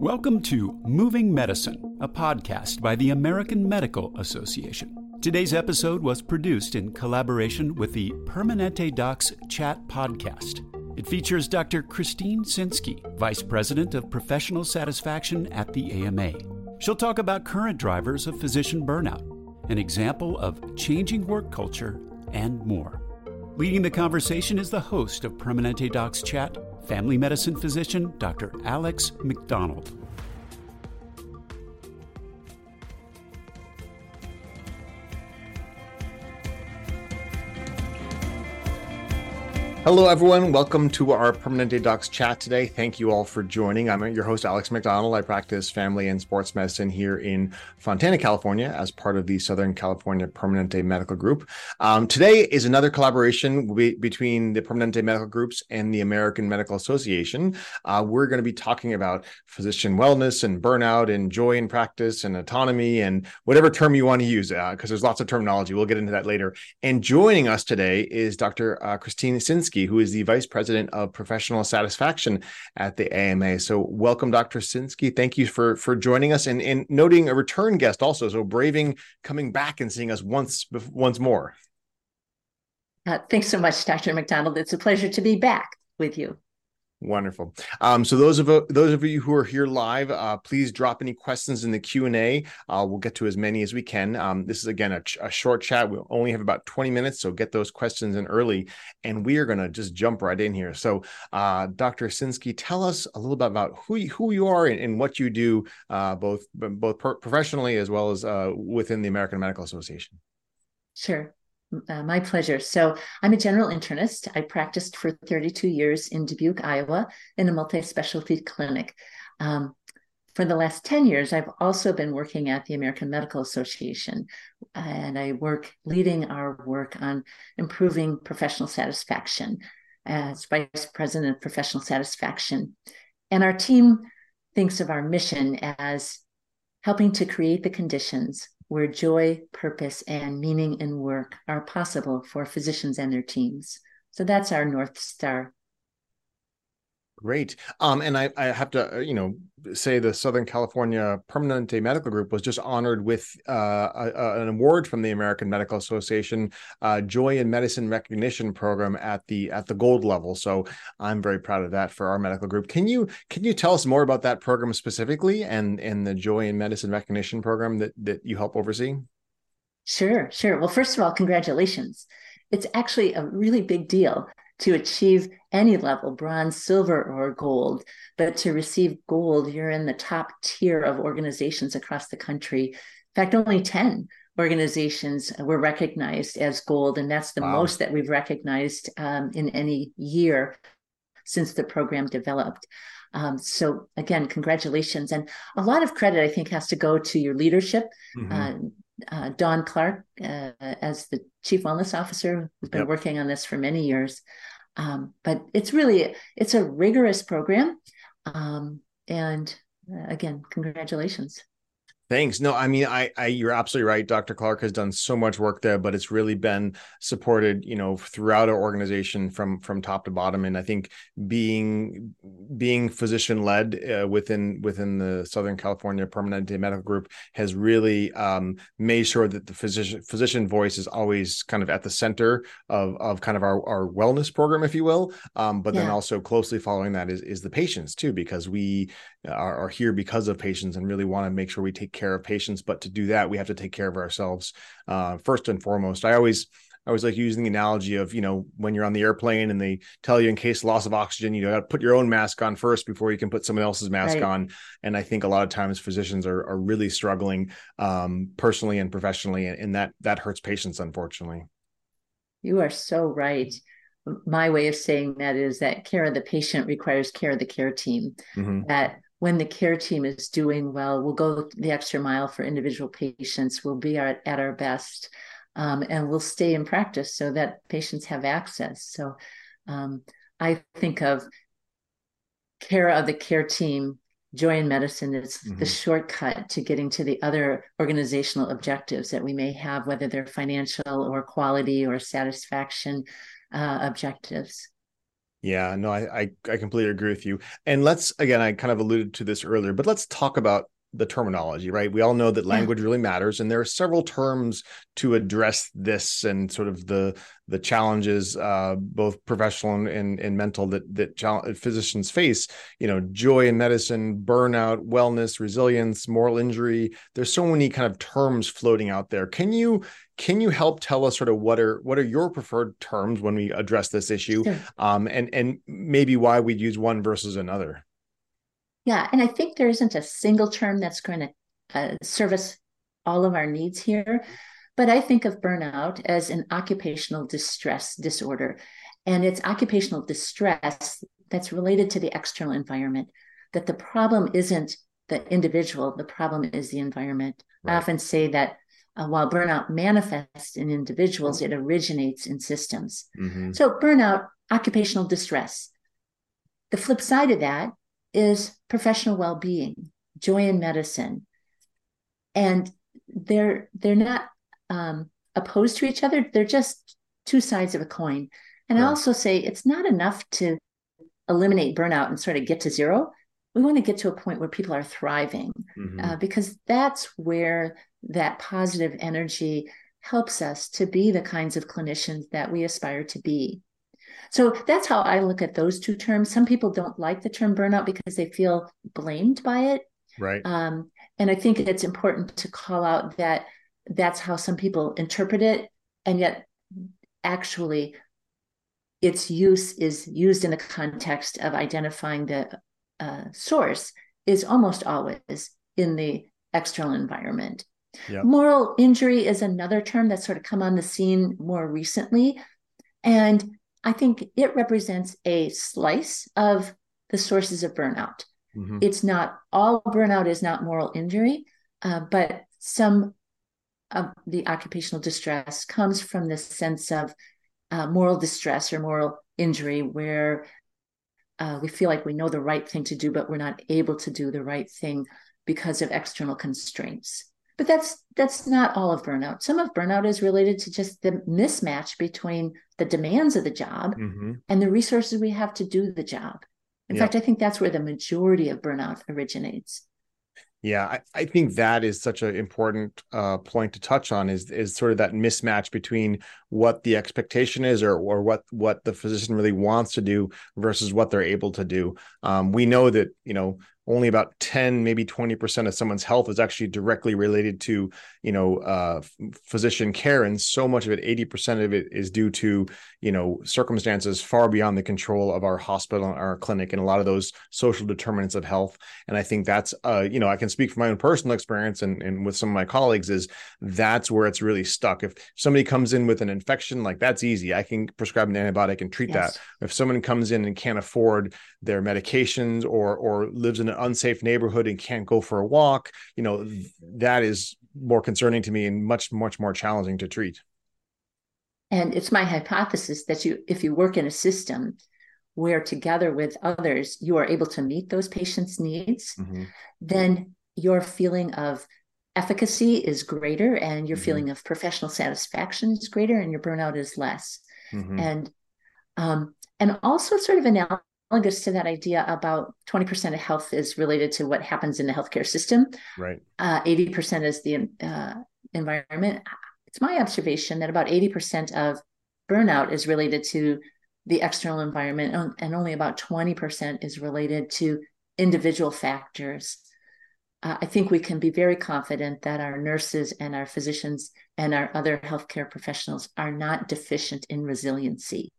Welcome to Moving Medicine, a podcast by the American Medical Association. Today's episode was produced in collaboration with the Permanente Docs Chat podcast. It features Dr. Christine Sinsky, Vice President of Professional Satisfaction at the AMA. She'll talk about current drivers of physician burnout, an example of changing work culture, and more. Leading the conversation is the host of Permanente Docs Chat, family medicine physician Dr. Alex McDonald. Hello, everyone. Welcome to our Permanente Docs chat today. Thank you all for joining. I'm your host, Alex McDonald. I practice family and sports medicine here in Fontana, California, as part of the Southern California Permanente Medical Group. Um, today is another collaboration between the Permanente Medical Groups and the American Medical Association. Uh, we're going to be talking about physician wellness and burnout and joy in practice and autonomy and whatever term you want to use, because uh, there's lots of terminology. We'll get into that later. And joining us today is Dr. Uh, Christine Who is the Vice President of Professional Satisfaction at the AMA. So, welcome, Dr. Sinsky. Thank you for for joining us and, and noting a return guest also. So, braving coming back and seeing us once once more. Uh, thanks so much, Dr. McDonald. It's a pleasure to be back with you. Wonderful. Um, so those of those of you who are here live, uh, please drop any questions in the Q and A. Uh, we'll get to as many as we can. Um, this is again a, a, short chat. We'll only have about twenty minutes, so get those questions in early, and we are going to just jump right in here. So, uh, Dr. Sinsky, tell us a little bit about who you, who you are and, and what you do, uh, both both professionally as well as uh, within the American Medical Association. Sure. Uh, my pleasure. So, I'm a general internist. I practiced for 32 years in Dubuque, Iowa, in a multi specialty clinic. Um, for the last 10 years, I've also been working at the American Medical Association, and I work leading our work on improving professional satisfaction as Vice President of Professional Satisfaction. And our team thinks of our mission as helping to create the conditions where joy, purpose, and meaning in work are possible for physicians and their teams. So that's our North Star Great. Um, and I, I have to, uh, you know, say the Southern California Permanente Medical Group was just honored with uh, a, a, an award from the American Medical Association uh, Joy in Medicine Recognition Program at the at the gold level. So I'm very proud of that for our medical group. Can you can you tell us more about that program specifically and and the Joy in Medicine Recognition Program that that you help oversee? Sure, sure. Well, first of all, congratulations. It's actually a really big deal to achieve any level bronze silver or gold but to receive gold you're in the top tier of organizations across the country in fact only 10 organizations were recognized as gold and that's the wow. most that we've recognized um, in any year since the program developed um, so again congratulations and a lot of credit i think has to go to your leadership mm-hmm. uh, uh, Dawn Clark uh, as the chief wellness officer who's been yep. working on this for many years. Um, but it's really it's a rigorous program, um, and uh, again, congratulations. Thanks. No, I mean, I, I, you're absolutely right. Dr. Clark has done so much work there, but it's really been supported, you know, throughout our organization from from top to bottom. And I think being being physician led uh, within within the Southern California Permanente Medical Group has really um, made sure that the physician physician voice is always kind of at the center of of kind of our, our wellness program, if you will. Um, but yeah. then also closely following that is is the patients too, because we are, are here because of patients and really want to make sure we take care of patients. But to do that, we have to take care of ourselves uh, first and foremost. I always I always like using the analogy of, you know, when you're on the airplane and they tell you in case loss of oxygen, you know, got to put your own mask on first before you can put someone else's mask right. on. And I think a lot of times physicians are, are really struggling um, personally and professionally, and, and that that hurts patients, unfortunately. You are so right. My way of saying that is that care of the patient requires care of the care team. Mm-hmm. That when the care team is doing well, we'll go the extra mile for individual patients. We'll be at, at our best, um, and we'll stay in practice so that patients have access. So um, I think of care of the care team. Joy in medicine is mm-hmm. the shortcut to getting to the other organizational objectives that we may have, whether they're financial or quality or satisfaction uh, objectives. Yeah, no, I, I, I completely agree with you. And let's again, I kind of alluded to this earlier, but let's talk about the terminology, right? We all know that language really matters, and there are several terms to address this and sort of the the challenges, uh, both professional and, and, and mental that that physicians face. You know, joy in medicine, burnout, wellness, resilience, moral injury. There's so many kind of terms floating out there. Can you can you help tell us sort of what are what are your preferred terms when we address this issue, sure. um, and and maybe why we'd use one versus another? Yeah, and I think there isn't a single term that's going to uh, service all of our needs here. But I think of burnout as an occupational distress disorder. And it's occupational distress that's related to the external environment, that the problem isn't the individual, the problem is the environment. Right. I often say that uh, while burnout manifests in individuals, it originates in systems. Mm-hmm. So, burnout, occupational distress. The flip side of that is professional well-being, joy in medicine, and they're they're not um, opposed to each other. They're just two sides of a coin. And right. I also say it's not enough to eliminate burnout and sort of get to zero. We want to get to a point where people are thriving mm-hmm. uh, because that's where that positive energy helps us to be the kinds of clinicians that we aspire to be. So that's how I look at those two terms. Some people don't like the term burnout because they feel blamed by it. Right. Um, and I think it's important to call out that that's how some people interpret it. And yet, actually, its use is used in the context of identifying the uh, source is almost always in the external environment. Yep. Moral injury is another term that's sort of come on the scene more recently. And I think it represents a slice of the sources of burnout. Mm-hmm. It's not all burnout is not moral injury, uh, but some of the occupational distress comes from the sense of uh, moral distress or moral injury, where uh, we feel like we know the right thing to do, but we're not able to do the right thing because of external constraints but that's that's not all of burnout some of burnout is related to just the mismatch between the demands of the job mm-hmm. and the resources we have to do the job in fact i think that's where the majority of burnout originates yeah, I, I think that is such an important uh, point to touch on is is sort of that mismatch between what the expectation is or or what what the physician really wants to do versus what they're able to do. Um, we know that you know only about 10 maybe 20% of someone's health is actually directly related to you know uh, physician care. And so much of it 80% of it is due to you know circumstances far beyond the control of our hospital and our clinic and a lot of those social determinants of health. And i think that's uh, you know i can speak from my own personal experience and, and with some of my colleagues is that's where it's really stuck. If somebody comes in with an infection like that's easy. I can prescribe an antibiotic and treat yes. that if someone comes in and can't afford their medications or or lives in an unsafe neighborhood and can't go for a walk you know that is more concerning to me and much much more challenging to treat and it's my hypothesis that you if you work in a system where together with others you are able to meet those patients needs mm-hmm. then your feeling of efficacy is greater and your mm-hmm. feeling of professional satisfaction is greater and your burnout is less mm-hmm. and um, and also sort of analogous analogous to that idea about 20% of health is related to what happens in the healthcare system. Right. Uh, 80% is the uh, environment. It's my observation that about 80% of burnout is related to the external environment, and only about 20% is related to individual factors. Uh, I think we can be very confident that our nurses and our physicians and our other healthcare professionals are not deficient in resiliency.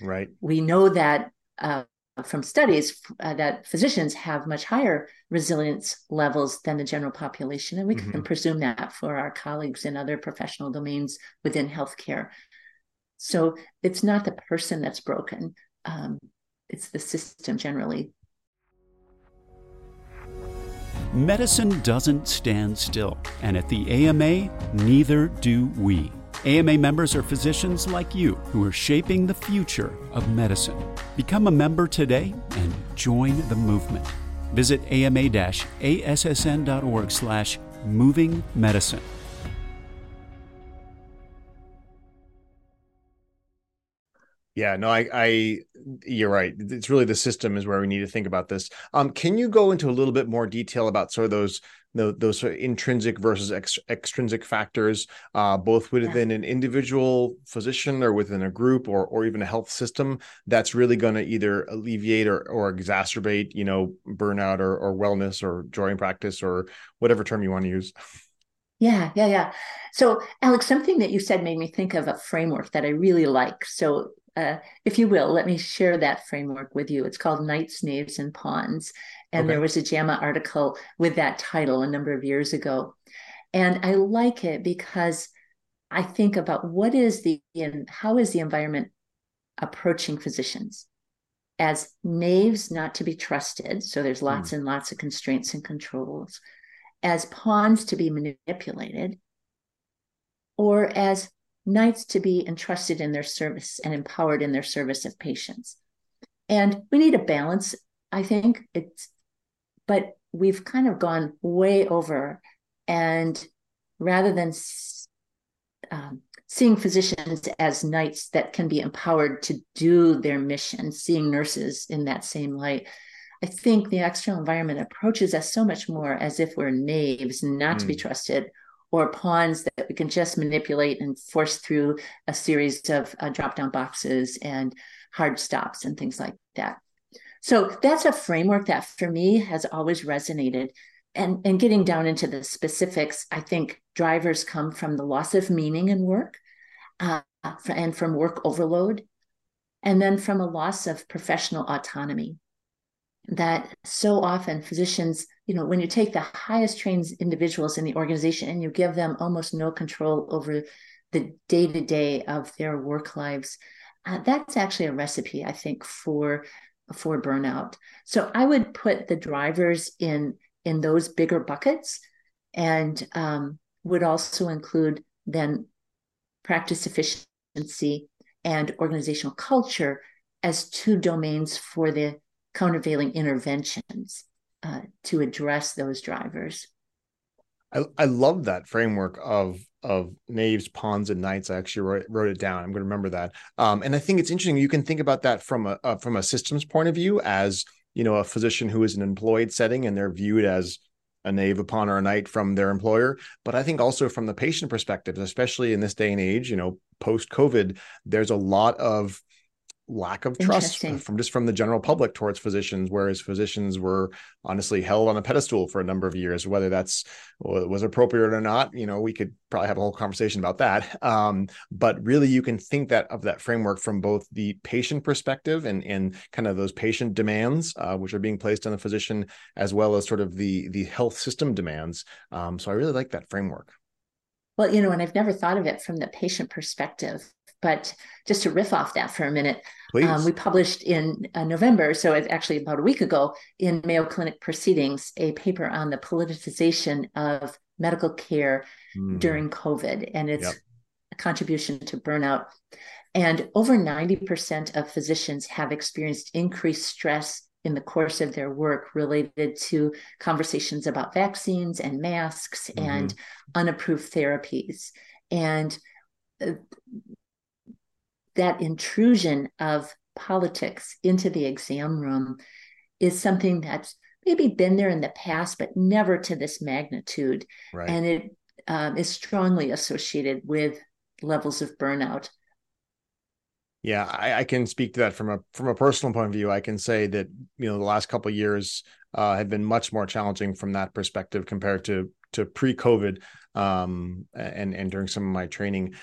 Right. We know that uh, from studies uh, that physicians have much higher resilience levels than the general population, and we mm-hmm. can presume that for our colleagues in other professional domains within healthcare. So it's not the person that's broken, um, it's the system generally. Medicine doesn't stand still, and at the AMA, neither do we. AMA members are physicians like you who are shaping the future of medicine. Become a member today and join the movement. Visit ama-assn.org slash moving medicine. Yeah, no, I, I, you're right. It's really the system is where we need to think about this. Um, can you go into a little bit more detail about sort of those, those, those sort of intrinsic versus ex, extrinsic factors, uh, both within yeah. an individual physician or within a group or, or even a health system that's really going to either alleviate or, or exacerbate, you know, burnout or, or wellness or joy in practice or whatever term you want to use. Yeah, yeah, yeah. So, Alex, something that you said made me think of a framework that I really like. So, uh, if you will, let me share that framework with you. It's called Knights, Knaves, and Pawns. And okay. there was a JAMA article with that title a number of years ago. And I like it because I think about what is the, and how is the environment approaching physicians? As knaves not to be trusted. So there's lots mm. and lots of constraints and controls. As pawns to be manipulated. Or as knights to be entrusted in their service and empowered in their service of patients. And we need a balance, I think. It's but we've kind of gone way over and rather than um, seeing physicians as knights that can be empowered to do their mission, seeing nurses in that same light, I think the external environment approaches us so much more as if we're knaves, not mm. to be hmm. trusted, or pawns that we can just manipulate and force through a series of uh, drop down boxes and hard stops and things like that. So that's a framework that for me has always resonated. And, and getting down into the specifics, I think drivers come from the loss of meaning in work uh, and from work overload, and then from a loss of professional autonomy. That so often physicians you know, when you take the highest trained individuals in the organization and you give them almost no control over the day to day of their work lives, uh, that's actually a recipe, I think, for for burnout. So I would put the drivers in in those bigger buckets, and um, would also include then practice efficiency and organizational culture as two domains for the countervailing interventions. Uh, to address those drivers. I, I love that framework of of knaves, pawns, and knights. I actually wrote, wrote it down. I'm going to remember that. Um, and I think it's interesting. You can think about that from a, a from a systems point of view, as you know, a physician who is an employed setting and they're viewed as a knave, a pawn, or a knight from their employer. But I think also from the patient perspective, especially in this day and age, you know, post COVID, there's a lot of lack of trust from just from the general public towards physicians whereas physicians were honestly held on a pedestal for a number of years. Whether that's was appropriate or not you know we could probably have a whole conversation about that. Um, but really you can think that of that framework from both the patient perspective and and kind of those patient demands uh, which are being placed on the physician as well as sort of the the health system demands. Um, so i really like that framework. Well you know and i've never thought of it from the patient perspective but just to riff off that for a minute, um, we published in uh, November, so it's actually about a week ago, in Mayo Clinic Proceedings, a paper on the politicization of medical care mm. during COVID and its yep. contribution to burnout. And over 90% of physicians have experienced increased stress in the course of their work related to conversations about vaccines and masks mm-hmm. and unapproved therapies. And uh, that intrusion of politics into the exam room is something that's maybe been there in the past, but never to this magnitude. Right. And it um, is strongly associated with levels of burnout. Yeah, I, I, can speak to that from a from a personal point of view. I can say that you know the last couple of years uh, have been much more challenging from that perspective compared to to pre-COVID um, and and during some of my training.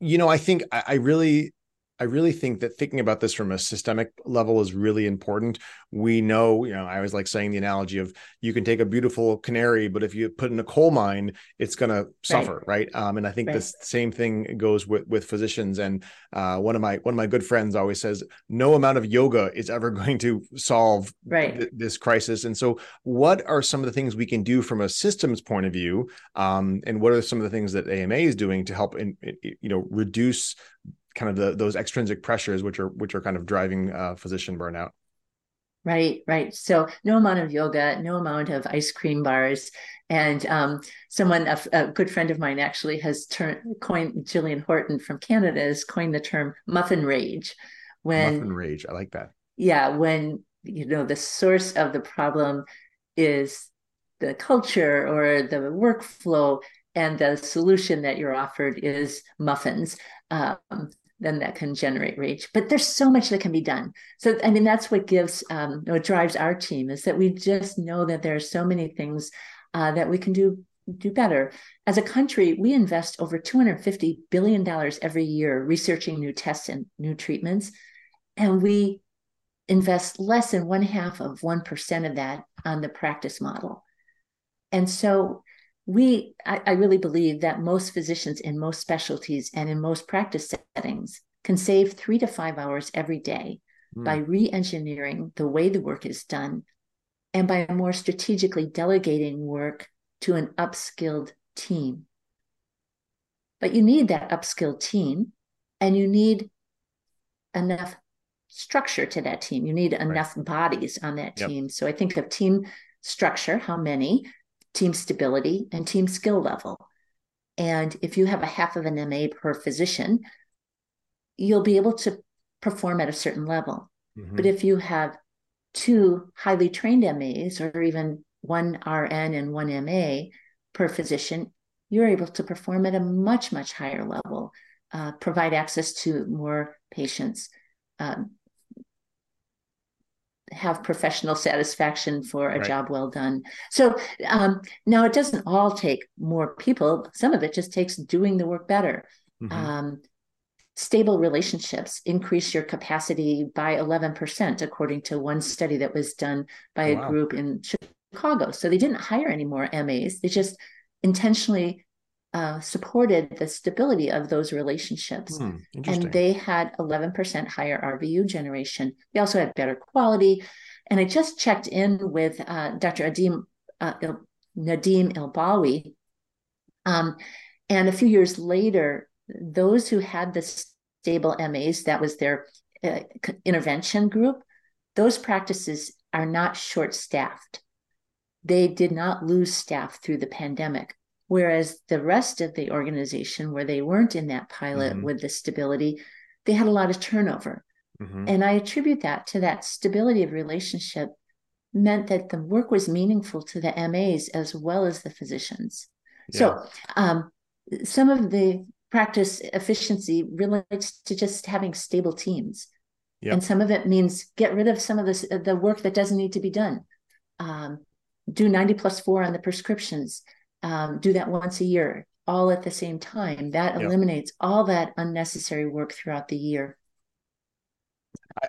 You know, I think I, I really I really think that thinking about this from a systemic level is really important. We know, you know, I always like saying the analogy of you can take a beautiful canary, but if you put in a coal mine, it's going to suffer, right? right? Um, and I think right. the same thing goes with with physicians. And uh, one of my one of my good friends always says, no amount of yoga is ever going to solve right. th- this crisis. And so, what are some of the things we can do from a systems point of view? Um, and what are some of the things that AMA is doing to help, in, in you know, reduce kind of the, those extrinsic pressures which are which are kind of driving uh, physician burnout. Right right. So no amount of yoga no amount of ice cream bars. And um, someone a, a, good friend of mine actually has turned coined Jillian Horton from Canada has coined the term muffin rage when muffin rage. I like that. Yeah when you know the source of the problem is the culture or the workflow and the solution that you're offered is muffins. Um, then that can generate rage. But there's so much that can be done. So i mean that's what gives um, what drives our team is that we just know that there are so many things uh, that we can do do better. As a country we invest over 250 billion dollars every year researching new tests and new treatments. And we invest less than one half of 1% of that on the practice model. And so we I, I, really believe that most physicians in most specialties and in most practice settings can save three to five hours every day mm. by re-engineering the way the work is done and by more strategically delegating work to an upskilled team but you need that upskilled team and you need enough structure to that team you need enough right. bodies on that yep. team so i think of team structure how many team stability, and team skill level. And if you have a half of an MA per physician, you'll be able to perform at a certain level. Mm-hmm. But if you have two highly trained MAs or even one RN and one MA per physician, you're able to perform at a much, much higher level, uh, provide access to more patients, um, have professional satisfaction for a right. job well done. So um, now it doesn't all take more people. Some of it just takes doing the work better. Mm-hmm. Um, stable relationships increase your capacity by 11%, according to one study that was done by oh, a wow. group in Chicago. So they didn't hire any more MAs. They just intentionally uh, supported the stability of those relationships. Hmm, and they had 11% higher RVU generation. They also had better quality. And I just checked in with uh, Dr. Adim, uh, Il- Nadim Ilbawi. Um, and a few years later, those who had the stable MAs, that was their uh, intervention group, those practices are not short staffed. They did not lose staff through the pandemic Whereas the rest of the organization, where they weren't in that pilot mm-hmm. with the stability, they had a lot of turnover. Mm-hmm. And I attribute that to that stability of relationship meant that the work was meaningful to the MAs as well as the physicians. Yeah. So um, some of the practice efficiency relates to just having stable teams. Yep. And some of it means get rid of some of the, the work that doesn't need to be done. Um, do 90 plus four on the prescriptions um, do that once a year, all at the same time. That eliminates all that unnecessary work throughout the year.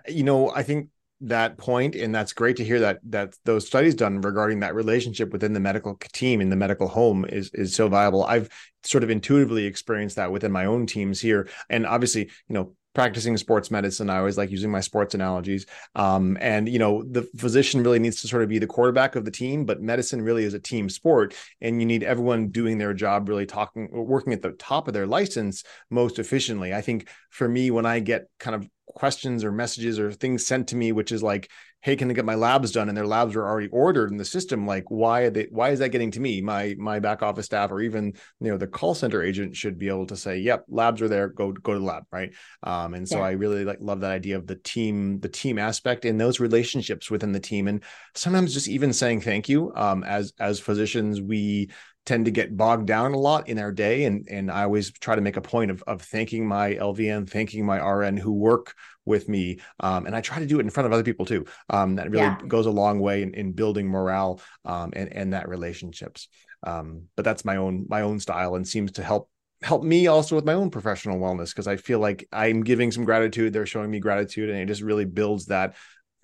You know, I think that point and that's great to hear that that those studies done regarding that relationship within the medical team in the medical home is is so viable i've sort of intuitively experienced that within my own teams here and obviously you know practicing sports medicine, I always like using my sports analogies. Um, and you know, the physician really needs to sort of be the quarterback of the team, but medicine really is a team sport, and you need everyone doing their job, really talking, working at the top of their license most efficiently. I think for me, when I get kind of questions or messages or things sent to me, which is like, hey can they get my labs done? And their labs are already ordered in the system. Like why are they why is that getting to me? My my back office staff or even you know the call center agent should be able to say yep labs are there. Go go to the lab right? Um, and so yeah. i really like love that idea of the team the team aspect and those relationships within the team. And sometimes just even saying thank you um, as as physicians we tend to get bogged down a lot in our day. And and I always try to make a point of of thanking my LVN thanking my RN who work with me um, and I try to do it in front of other people too um, that really yeah. goes a long way in, in building morale um, and and that relationships um, but that's my own my own style and seems to help help me also with my own professional wellness because I feel like I'm giving some gratitude they're showing me gratitude and it just really builds that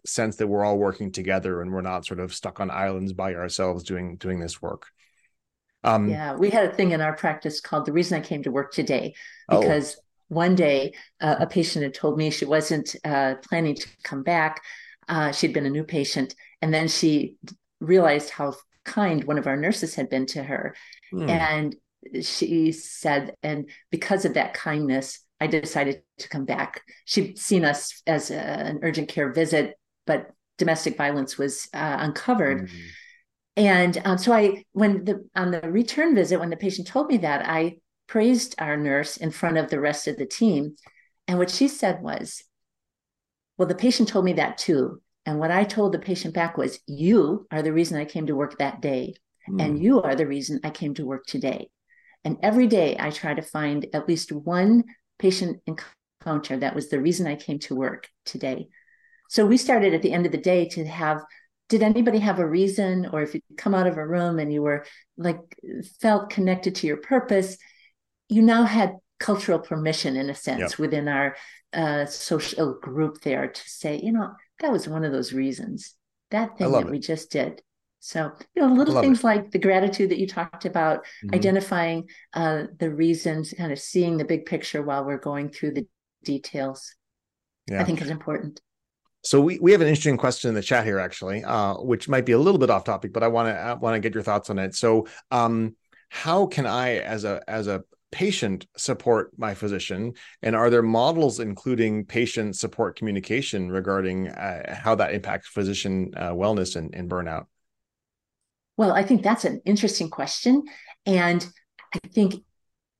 sense that we're all working together and we're not sort of stuck on islands by ourselves doing doing this work um, yeah, we had a thing in our practice called the reason I came to work today oh. because. One day uh, a patient had told me she wasn't uh, planning to come back. Uh, she'd been a new patient, and then she realized how kind one of our nurses had been to her, hmm. and she said, and because of that kindness, I decided to come back. She'd seen us as a, an urgent care visit, but domestic violence was uh, uncovered. Mm and um, so I, when the on the return visit, when the patient told me that, I praised our nurse in front of the rest of the team, and what she said was, Well, the patient told me that too. And what I told the patient back was, You are the reason I came to work that day. Mm. And you are the reason I came to work today. And every day I try to find at least one patient encounter that was the reason I came to work today. So we started at the end of the day to have did anybody have a reason or if you come out of a room and you were like felt connected to your purpose you now had cultural permission in a sense yep. within our uh, social group there to say you know that was one of those reasons that thing that it. we just did so you know little things it. like the gratitude that you talked about mm-hmm. identifying uh, the reasons kind of seeing the big picture while we're going through the details yeah. i think is important so we, we have an interesting question in the chat here, actually, uh, which might be a little bit off topic, but I want to want to get your thoughts on it. So, um, how can I, as a as a patient, support my physician, and are there models including patient support communication regarding uh, how that impacts physician uh, wellness and, and burnout? Well, I think that's an interesting question, and I think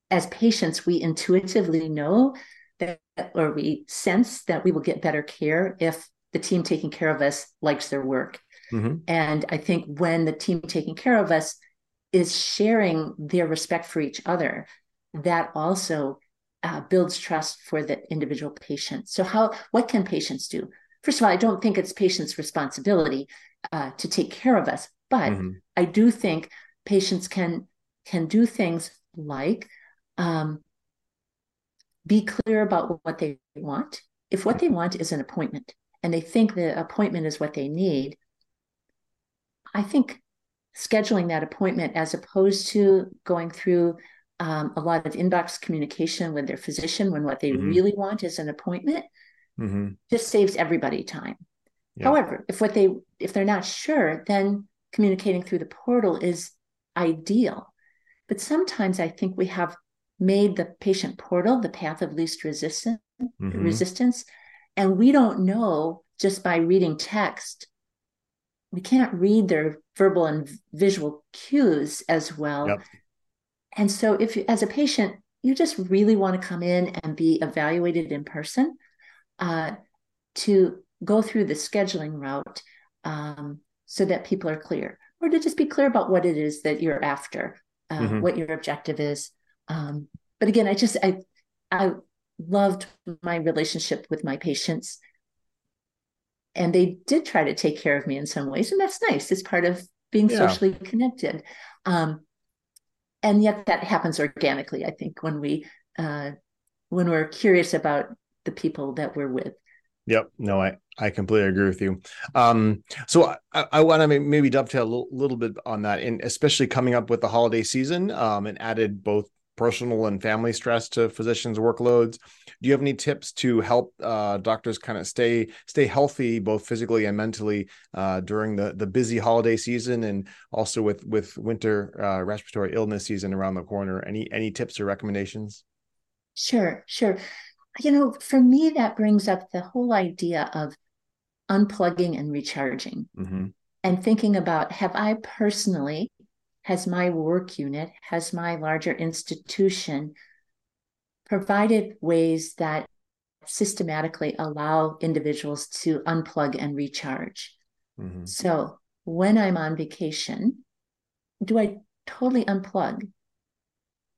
as patients, we intuitively know that or we sense that we will get better care if the team taking care of us likes their work. Mm-hmm. And I think when the team taking care of us is sharing their respect for each other, that also uh, builds trust for the individual patient. So, how what can patients do? First of all, I don't think it's patients' responsibility uh, to take care of us, but mm-hmm. I do think patients can can do things like um, be clear about what they want. If what they want is an appointment and they think the appointment is what they need, I think scheduling that appointment as opposed to going through um, a lot of inbox communication with their physician when what they mm-hmm. really want is an appointment mm-hmm. just saves everybody time. Yeah. However, if what they if they're not sure, then communicating through the portal is ideal. But sometimes I think we have made the patient portal the path of least resistance mm-hmm. resistance and we don't know just by reading text we can't read their verbal and visual cues as well yep. And so if as a patient you just really want to come in and be evaluated in person uh, to go through the scheduling route um, so that people are clear or to just be clear about what it is that you're after uh, mm-hmm. what your objective is um, but again, I just I I loved my relationship with my patients, and they did try to take care of me in some ways, and that's nice. It's part of being yeah. socially connected. Um, and yet that happens organically. I think when we uh, when we're curious about the people that we're with. Yep. No, I, I completely agree with you. Um, so I, I want to maybe dovetail a little, little, bit on that, and especially coming up with the holiday season, um, and added both personal and family stress to physicians' workloads. Do you have any tips to help uh, doctors kind of stay stay healthy, both physically and mentally, uh, during the the busy holiday season, and also with with winter uh, respiratory illness season around the corner? Any any tips or recommendations? Sure, sure. You know, for me, that brings up the whole idea of unplugging and recharging, mm-hmm. and thinking about have I personally has my work unit, has my larger institution provided ways that systematically allow individuals to unplug and recharge. Mm-hmm. So when I'm on vacation, do I totally unplug?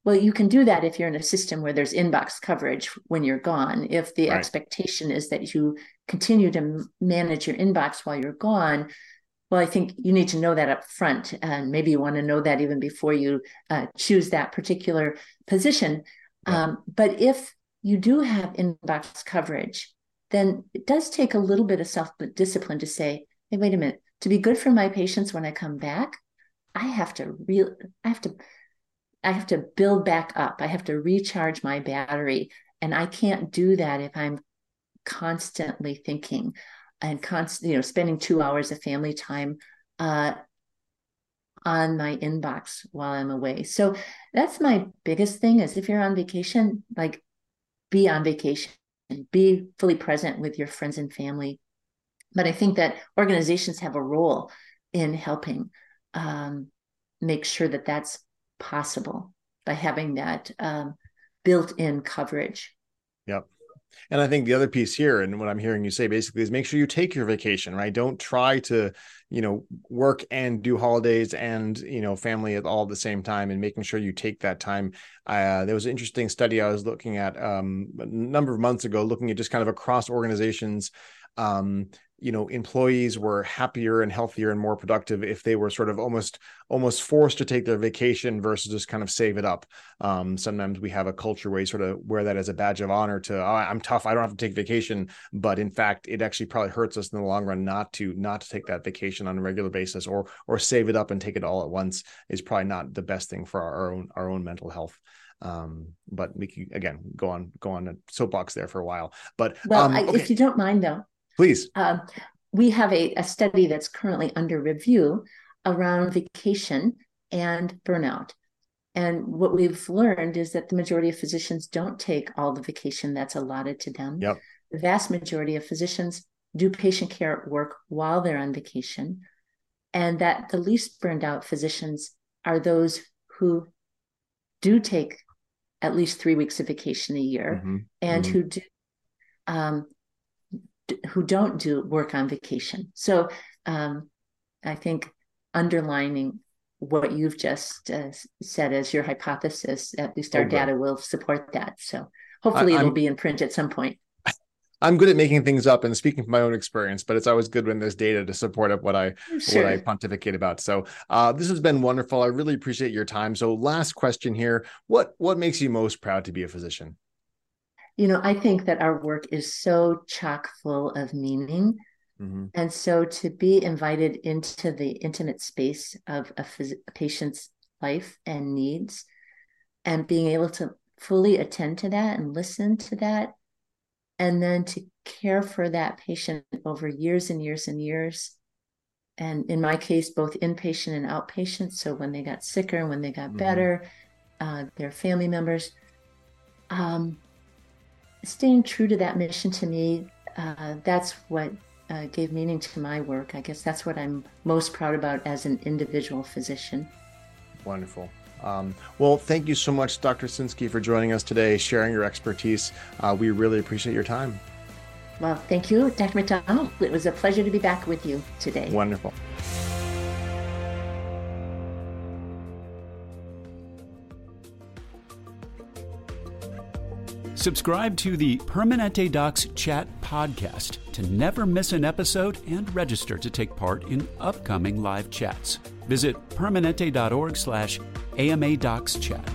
Well, you can do that if you're in a system where there's inbox coverage when you're gone. If the right. expectation is that you continue to manage your inbox while you're gone, well, I think you need to know that up front, and maybe you want to know that even before you uh, choose that particular position. Yeah. Um, but if you do have inbox coverage, then it does take a little bit of self discipline to say, "Hey, wait a minute. To be good for my patients when I come back, I have to real, I have to, I have to build back up. I have to recharge my battery, and I can't do that if I'm constantly thinking and constant, you know, spending two hours of family time uh, on my inbox while I'm away. So that's my biggest thing is if you're on vacation, like be on vacation and be fully present with your friends and family. But I think that organizations have a role in helping um, make sure that that's possible by having that um, built-in coverage. Yep. And I think the other piece here, and what I'm hearing you say basically is make sure you take your vacation, right? Don't try to, you know, work and do holidays and, you know, family at all at the same time and making sure you take that time. Uh, there was an interesting study I was looking at um, a number of months ago, looking at just kind of across organizations um, you know employees were happier and healthier and more productive if they were sort of almost almost forced to take their vacation versus just kind of save it up. Um, sometimes we have a culture where you sort of wear that as a badge of honor to oh, i'm tough i don't have to take vacation. But in fact it actually probably hurts us in the long run not to not to take that vacation on a regular basis or or save it up and take it all at once is probably not the best thing for our own our own mental health. Um, but we can again go on go on a soapbox there for a while. But well um, I, if you don't mind though Please. Um, we have a, a study that's currently under review around vacation and burnout. And what we've learned is that the majority of physicians don't take all the vacation that's allotted to them. Yep. The vast majority of physicians do patient care work while they're on vacation. And that the least burned out physicians are those who do take at least three weeks of vacation a year Mm-hmm. and Mhm. who do um, who don't do work on vacation. So um, I think underlining what you've just uh, said as your hypothesis, at least our Oh, data will support that. So hopefully it'll be in print at some point. I'm good at making things up and speaking from my own experience, but it's always good when there's data to support up what I Sure. what I pontificate about. So uh, this has been wonderful. I really appreciate your time. So last question here: what what makes you most proud to be a physician? You know, I think that our work is so chock full of meaning. Mhm. And so to be invited into the intimate space of a, phys- a patient's life and needs and being able to fully attend to that and listen to that and then to care for that patient over years and years and years and in my case both inpatient and outpatient so when they got sicker and when they got Mhm. better uh, their family members um, staying true to that mission to me uh, that's what uh, gave meaning to my work i guess that's what i'm most proud about as an individual physician Wonderful. Um, well, thank you so much, Dr. Sinsky, for joining us today, sharing your expertise. Uh, we really appreciate your time. well thank you dr mcdonald it was a pleasure to be back with you today Wonderful. Subscribe to the Permanente Docs Chat podcast to never miss an episode and register to take part in upcoming live chats. Visit permanente.org slash AMA Docs Chat.